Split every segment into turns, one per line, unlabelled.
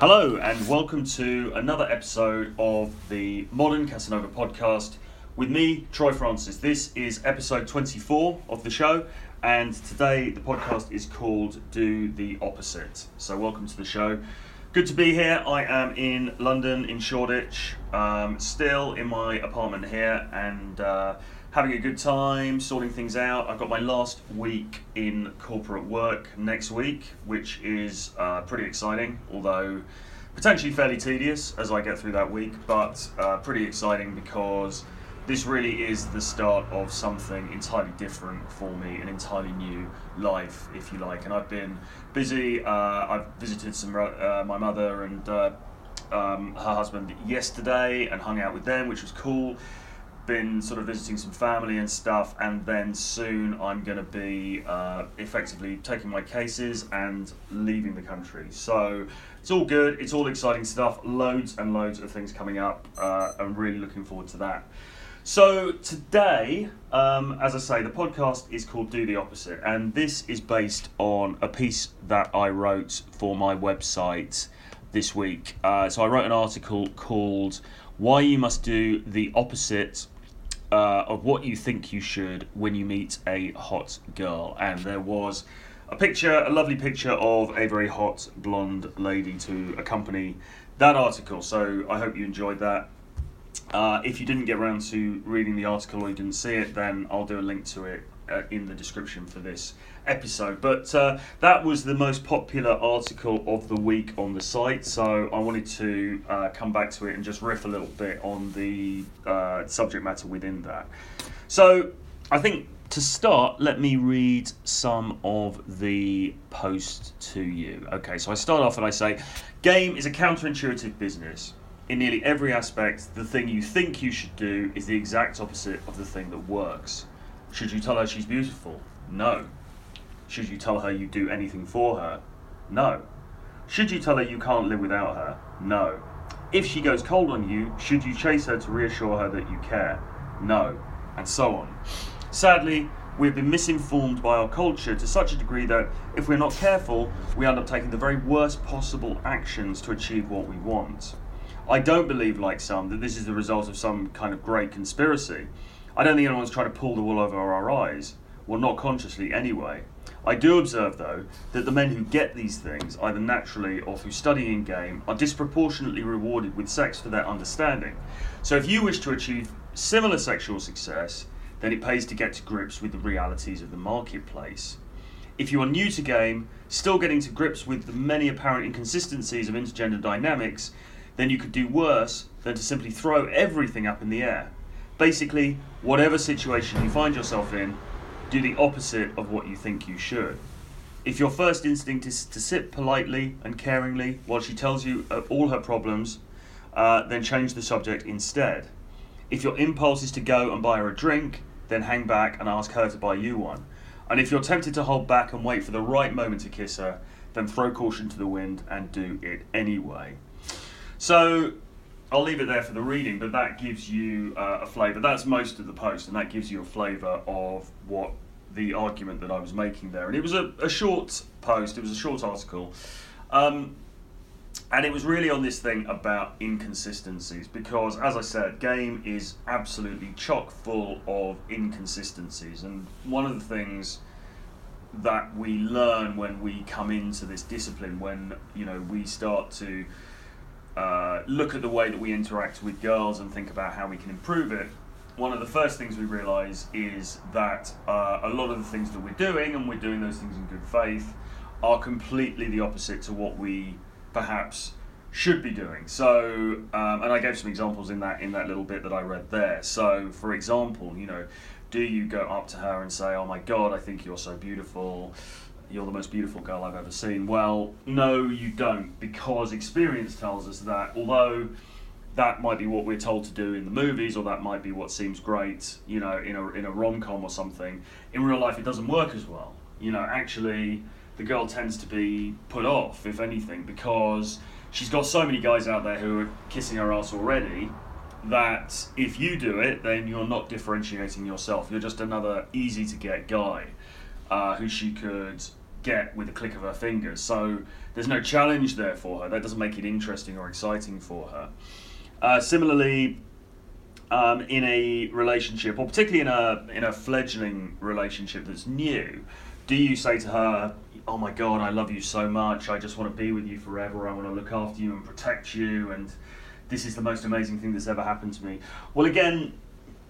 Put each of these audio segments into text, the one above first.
Hello, and welcome to another episode of the Modern Casanova podcast with me, Troy Francis. This is episode 24 of the show, and today the podcast is called Do the Opposite. So, welcome to the show. Good to be here. I am in London, in Shoreditch, um, still in my apartment here, and uh, having a good time, sorting things out. I've got my last week in corporate work next week, which is uh, pretty exciting, although potentially fairly tedious as I get through that week, but uh, pretty exciting because this really is the start of something entirely different for me, an entirely new life, if you like. And I've been busy. Uh, I've visited some uh, my mother and uh, um, her husband yesterday and hung out with them, which was cool been sort of visiting some family and stuff, and then soon I'm going to be uh, effectively taking my cases and leaving the country. So it's all good, it's all exciting stuff, loads and loads of things coming up. Uh, I'm really looking forward to that. So today, um, as I say, the podcast is called Do the Opposite, and this is based on a piece that I wrote for my website this week. Uh, so I wrote an article called Why You Must Do the Opposite uh, of what you think you should when you meet a hot girl. And there was a picture, a lovely picture of a very hot blonde lady to accompany that article. So I hope you enjoyed that. Uh, if you didn't get around to reading the article or you didn't see it, then I'll do a link to it uh, in the description for this episode. But uh, that was the most popular article of the week on the site, so I wanted to uh, come back to it and just riff a little bit on the uh, subject matter within that. So I think to start, let me read some of the post to you. Okay, so I start off and I say, Game is a counterintuitive business. In nearly every aspect, the thing you think you should do is the exact opposite of the thing that works. Should you tell her she's beautiful? No. Should you tell her you do anything for her? No. Should you tell her you can't live without her? No. If she goes cold on you, should you chase her to reassure her that you care? No. And so on. Sadly, we've been misinformed by our culture to such a degree that if we're not careful, we end up taking the very worst possible actions to achieve what we want. I don't believe, like some, that this is the result of some kind of great conspiracy. I don't think anyone's trying to pull the wool over our eyes. Well, not consciously anyway. I do observe, though, that the men who get these things, either naturally or through studying game, are disproportionately rewarded with sex for their understanding. So if you wish to achieve similar sexual success, then it pays to get to grips with the realities of the marketplace. If you are new to game, still getting to grips with the many apparent inconsistencies of intergender dynamics, then you could do worse than to simply throw everything up in the air. Basically, whatever situation you find yourself in, do the opposite of what you think you should. If your first instinct is to sit politely and caringly while she tells you all her problems, uh, then change the subject instead. If your impulse is to go and buy her a drink, then hang back and ask her to buy you one. And if you're tempted to hold back and wait for the right moment to kiss her, then throw caution to the wind and do it anyway. So, I'll leave it there for the reading, but that gives you uh, a flavour. That's most of the post, and that gives you a flavour of what the argument that I was making there. And it was a, a short post, it was a short article. Um, and it was really on this thing about inconsistencies because, as I said, game is absolutely chock full of inconsistencies. And one of the things that we learn when we come into this discipline, when you know we start to uh, look at the way that we interact with girls and think about how we can improve it, one of the first things we realise is that uh, a lot of the things that we're doing, and we're doing those things in good faith, are completely the opposite to what we perhaps should be doing. So, um, and I gave some examples in that in that little bit that I read there. So, for example, you know, do you go up to her and say, "Oh my God, I think you're so beautiful"? You're the most beautiful girl I've ever seen. Well, no, you don't, because experience tells us that although that might be what we're told to do in the movies, or that might be what seems great, you know, in a, in a rom com or something, in real life it doesn't work as well. You know, actually, the girl tends to be put off, if anything, because she's got so many guys out there who are kissing her ass already that if you do it, then you're not differentiating yourself. You're just another easy to get guy uh, who she could get with a click of her fingers. So there's no challenge there for her. That doesn't make it interesting or exciting for her. Uh, similarly, um, in a relationship, or particularly in a in a fledgling relationship that's new, do you say to her, "Oh my God, I love you so much. I just want to be with you forever. I want to look after you and protect you, and this is the most amazing thing that's ever happened to me." Well, again,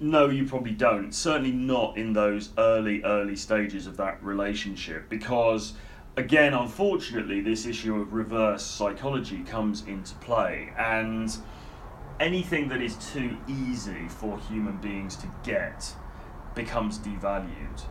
no, you probably don't. Certainly not in those early, early stages of that relationship, because again, unfortunately, this issue of reverse psychology comes into play, and anything that is too easy for human beings to get becomes devalued.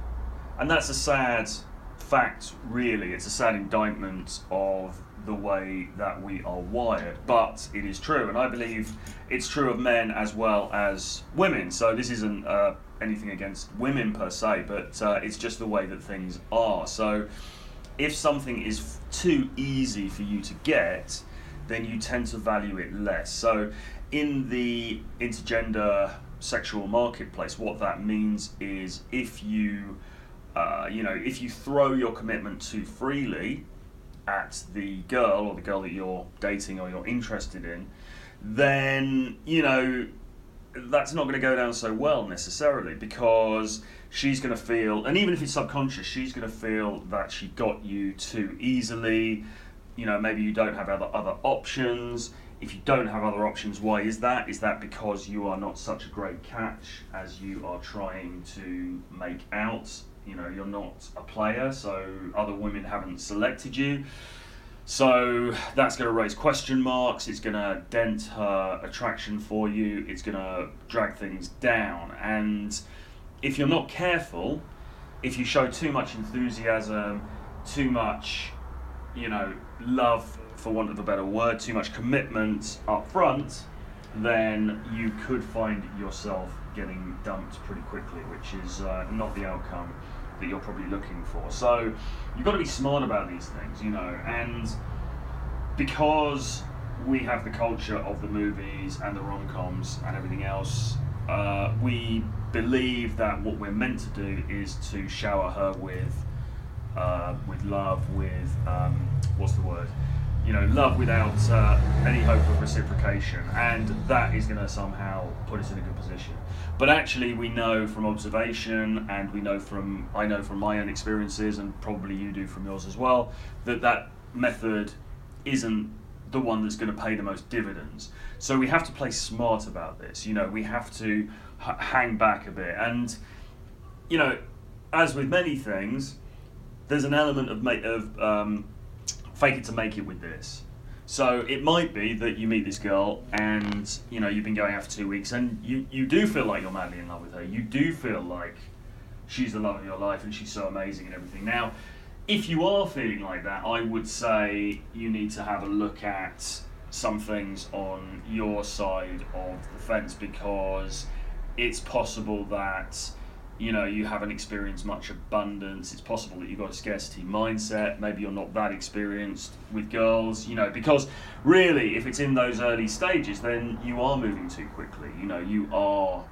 And that's a sad fact, really. It's a sad indictment of the way that we are wired, but it is true, and I believe it's true of men as well as women. So this isn't uh, anything against women per se, but uh, it's just the way that things are. So if something is too easy for you to get, then you tend to value it less. So in the intergender sexual marketplace, what that means is if you, uh, you know, if you throw your commitment too freely at the girl or the girl that you're dating or you're interested in, then you know that's not going to go down so well necessarily because she's going to feel, and even if it's subconscious, she's going to feel that she got you too easily. You know, maybe you don't have other other options if you don't have other options, why is that? Is that because you are not such a great catch as you are trying to make out? You know, you're not a player, so other women haven't selected you. So that's going to raise question marks. It's going to dent her attraction for you. It's going to drag things down. And if you're not careful, if you show too much enthusiasm, too much, you know, love for want of a better word, too much commitment up front, then you could find yourself getting dumped pretty quickly, which is uh, not the outcome that you're probably looking for. So you've got to be smart about these things, you know, and because we have the culture of the movies and the rom coms and everything else, uh, we believe that what we're meant to do is to shower her with. Uh, with love, with um, what's the word? You know, love without uh, any hope of reciprocation, and that is going to somehow put us in a good position. But actually, we know from observation, and we know from I know from my own experiences, and probably you do from yours as well, that that method isn't the one that's going to pay the most dividends. So we have to play smart about this. You know, we have to h- hang back a bit, and you know, as with many things, there's an element of ma- of um, fake it to make it with this. So it might be that you meet this girl and you know you've been going out for two weeks and you, you do feel like you're madly in love with her. You do feel like she's the love of your life and she's so amazing and everything. Now, if you are feeling like that, I would say you need to have a look at some things on your side of the fence because it's possible that you know you haven't experienced much abundance it's possible that you've got a scarcity mindset maybe you're not that experienced with girls you know because really if it's in those early stages then you are moving too quickly you know you are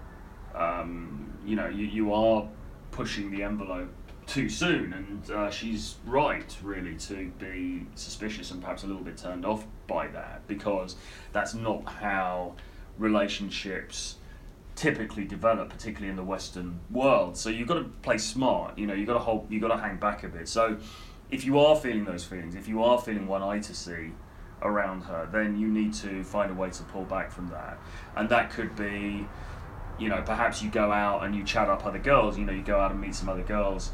um, you know you, you are pushing the envelope too soon and uh, she's right really to be suspicious and perhaps a little bit turned off by that because that's not how relationships typically develop, particularly in the Western world. So you've got to play smart. You know, you've got to hold, you've got to hang back a bit. So if you are feeling those feelings, if you are feeling one-itis around her, then you need to find a way to pull back from that. And that could be, you know, perhaps you go out and you chat up other girls. You know, you go out and meet some other girls.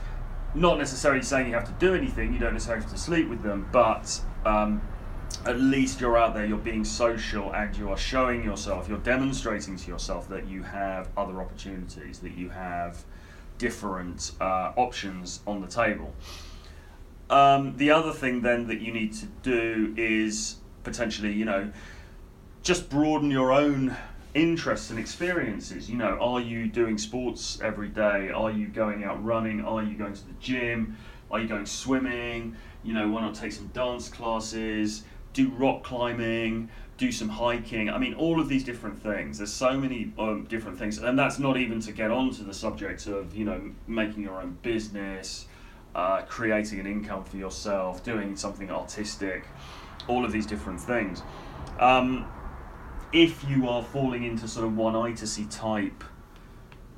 Not necessarily saying you have to do anything. You don't necessarily have to sleep with them, but um, at least you're out there, you're being social, and you are showing yourself, you're demonstrating to yourself that you have other opportunities, that you have different uh, options on the table. Um, the other thing then that you need to do is potentially, you know, just broaden your own interests and experiences. You know, are you doing sports every day? Are you going out running? Are you going to the gym? Are you going swimming? You know, why not take some dance classes? Do rock climbing, do some hiking. I mean, all of these different things. There's so many um, different things, and that's not even to get onto the subject of you know making your own business, uh, creating an income for yourself, doing something artistic, all of these different things. Um, if you are falling into sort of one-itis type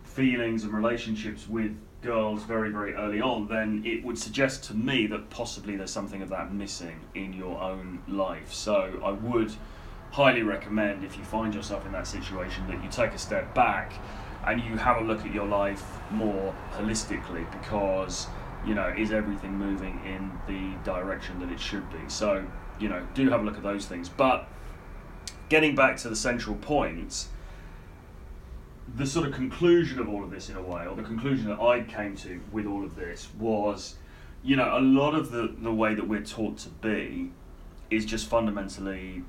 feelings and relationships with girls very, very early on, then it would suggest to me that possibly there's something of that missing in your own life. So I would highly recommend if you find yourself in that situation that you take a step back and you have a look at your life more holistically because you know is everything moving in the direction that it should be so you know do have a look at those things but getting back to the central point the sort of conclusion of all of this in a way or the conclusion that I came to with all of this was you know a lot of the the way that we're taught to be is just fundamentally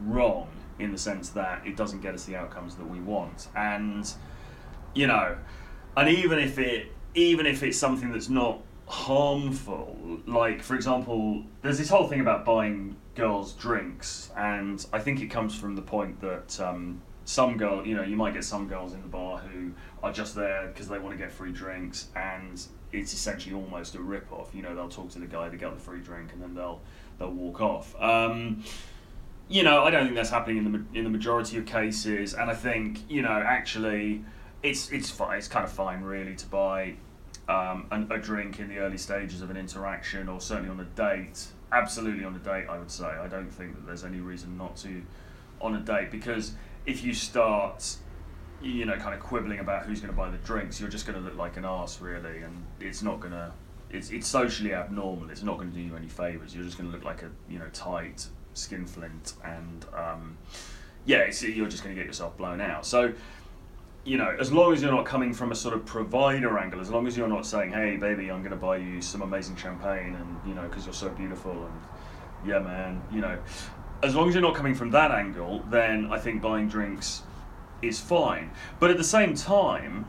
wrong in the sense that it doesn't get us the outcomes that we want. And you know and even if it even if it's something that's not harmful like for example there's this whole thing about buying girls drinks and i think it comes from the point that um, some girl you know you might get some girls in the bar who are just there because they want to get free drinks and it's essentially almost a rip off you know they'll talk to the guy to get the free drink and then they'll they'll walk off um, you know, I don't think that's happening in the in the majority of cases, and I think you know actually, it's it's fine. It's kind of fine really to buy um, an, a drink in the early stages of an interaction, or certainly on a date. Absolutely on a date, I would say. I don't think that there's any reason not to on a date because if you start you know kind of quibbling about who's going to buy the drinks you're just going to look like an ass really and it's not going to it's, it's socially abnormal it's not going to do you any favors you're just going to look like a you know tight skinflint, and um, yeah, you're just going to get yourself blown out. So, you know, as long as you're not coming from a sort of provider angle, as long as you're not saying, "Hey, baby, I'm going to buy you some amazing champagne," and you know, because you're so beautiful, and yeah, man, you know, as long as you're not coming from that angle, then I think buying drinks is fine. But at the same time,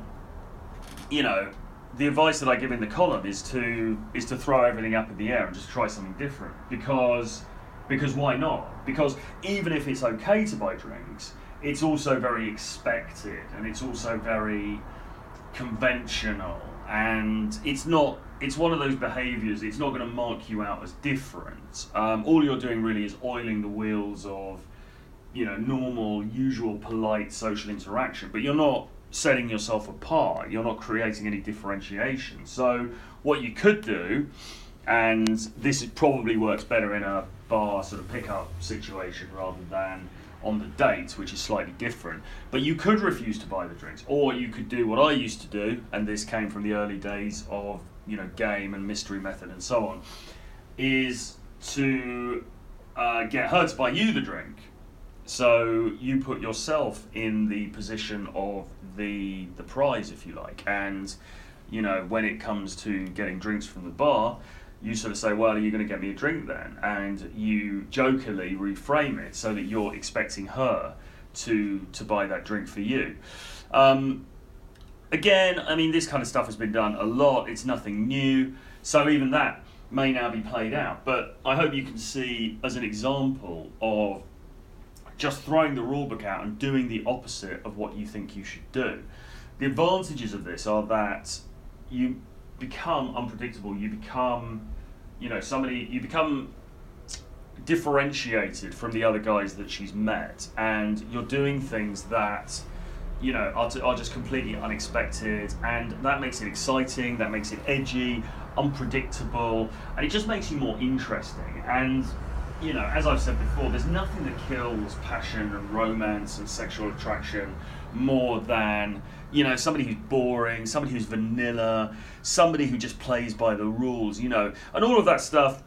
you know, the advice that I give in the column is to is to throw everything up in the air and just try something different because because why not? Because even if it's okay to buy drinks, it's also very expected and it's also very conventional and it's not it's one of those behaviors it's not going to mark you out as different um, all you're doing really is oiling the wheels of you know normal usual polite social interaction but you're not setting yourself apart you're not creating any differentiation so what you could do and this probably works better in a bar sort of pickup situation rather than on the date, which is slightly different. But you could refuse to buy the drinks, or you could do what I used to do, and this came from the early days of you know game and mystery method and so on, is to uh, get her to buy you the drink. So you put yourself in the position of the the prize, if you like, and you know when it comes to getting drinks from the bar you sort of say, Well, are you going to get me a drink then? And you jokingly reframe it so that you're expecting her to, to buy that drink for you. Um, again, I mean, this kind of stuff has been done a lot, it's nothing new. So even that may now be played out. But I hope you can see as an example of just throwing the rulebook out and doing the opposite of what you think you should do. The advantages of this are that you become unpredictable. You become, you know, somebody. You become differentiated from the other guys that she's met, and you're doing things that, you know, are, are just completely unexpected, and that makes it exciting. That makes it edgy, unpredictable, and it just makes you more interesting. And you know, as I've said before, there's nothing that kills passion and romance and sexual attraction more than you know somebody who's boring, somebody who's vanilla, somebody who just plays by the rules, you know, and all of that stuff.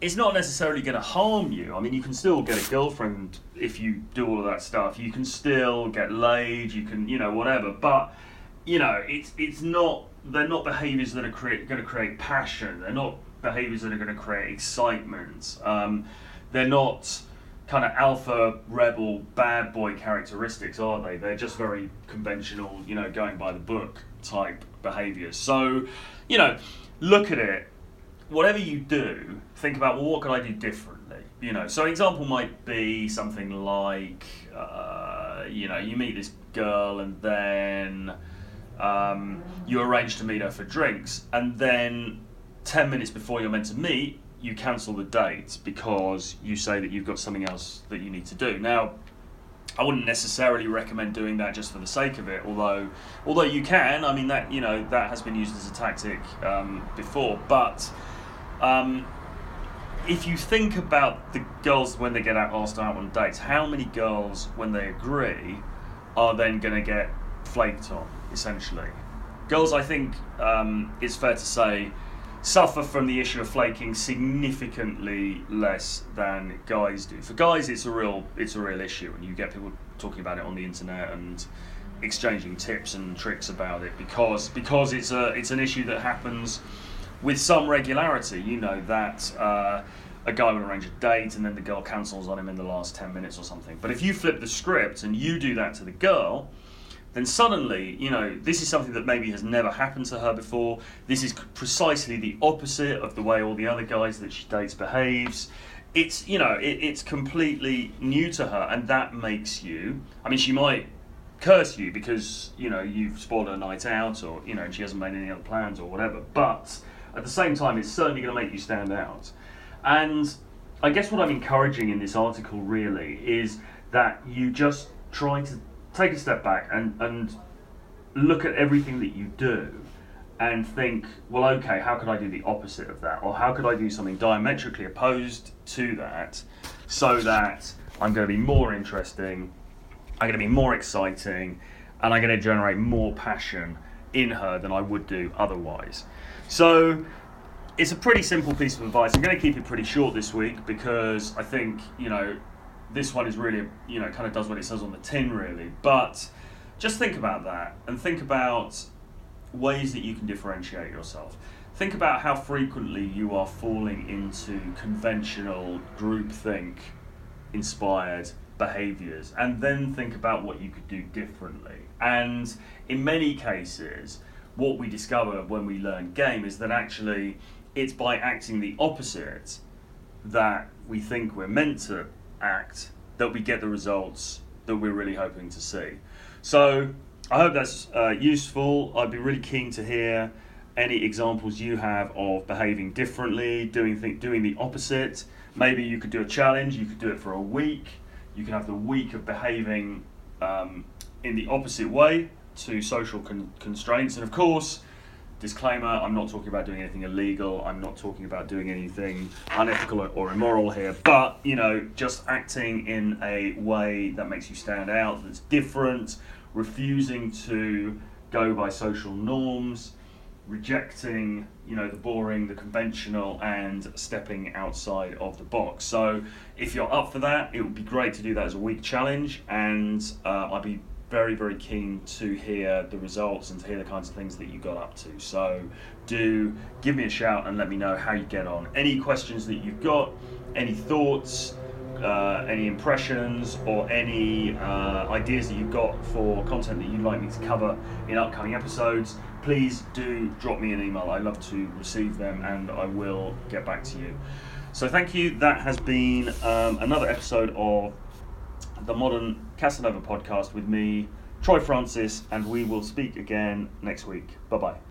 It's not necessarily going to harm you. I mean, you can still get a girlfriend if you do all of that stuff. You can still get laid. You can, you know, whatever. But you know, it's it's not. They're not behaviours that are create, going to create passion. They're not behaviours that are going to create excitement. Um, they're not kind of alpha rebel bad boy characteristics, are they? They're just very conventional, you know, going by the book type behaviors. So, you know, look at it. Whatever you do, think about well, what could I do differently? You know, so an example might be something like, uh, you know, you meet this girl and then um, you arrange to meet her for drinks, and then 10 minutes before you're meant to meet, you cancel the date because you say that you've got something else that you need to do. Now, I wouldn't necessarily recommend doing that just for the sake of it, although although you can. I mean that you know that has been used as a tactic um, before, but. Um, if you think about the girls when they get out asked out on dates, how many girls, when they agree, are then going to get flaked on? Essentially, girls, I think um, it's fair to say, suffer from the issue of flaking significantly less than guys do. For guys, it's a real it's a real issue, and you get people talking about it on the internet and exchanging tips and tricks about it because because it's a it's an issue that happens with some regularity. You know that. Uh, a guy will arrange a date and then the girl cancels on him in the last 10 minutes or something. But if you flip the script and you do that to the girl, then suddenly, you know, this is something that maybe has never happened to her before. This is precisely the opposite of the way all the other guys that she dates behaves. It's, you know, it, it's completely new to her, and that makes you. I mean, she might curse you because you know you've spoiled her night out, or you know, she hasn't made any other plans or whatever. But at the same time, it's certainly going to make you stand out. And I guess what I'm encouraging in this article really is that you just try to take a step back and, and look at everything that you do and think, well, okay, how could I do the opposite of that? Or how could I do something diametrically opposed to that so that I'm going to be more interesting, I'm going to be more exciting, and I'm going to generate more passion in her than I would do otherwise. So it's a pretty simple piece of advice. I'm going to keep it pretty short this week because I think, you know, this one is really, you know, kind of does what it says on the tin, really. But just think about that and think about ways that you can differentiate yourself. Think about how frequently you are falling into conventional groupthink inspired behaviors and then think about what you could do differently. And in many cases, what we discover when we learn game is that actually it's by acting the opposite that we think we're meant to act that we get the results that we're really hoping to see. So I hope that's uh, useful. I'd be really keen to hear any examples you have of behaving differently, doing th- doing the opposite. Maybe you could do a challenge. You could do it for a week. You can have the week of behaving um, in the opposite way to social con- constraints, and of course disclaimer i'm not talking about doing anything illegal. I'm not talking about doing anything unethical or immoral here. But you know just acting in a way that makes you stand out that's different refusing to go by social norms rejecting you know the boring the conventional and stepping outside of the box. So if you're up for that it would be great to do that as a week challenge. And uh, i'd be very, very keen to hear the results and to hear the kinds of things that you got up to. So do give me a shout and let me know how you get on. Any questions that you've got, any thoughts, uh, any impressions, or any uh, ideas that you've got for content that you'd like me to cover in upcoming episodes, please do drop me an email. I love to receive them and I will get back to you. So thank you. That has been um, another episode of the Modern Casanova podcast with me, Troy Francis, and we will speak again next week. Bye bye.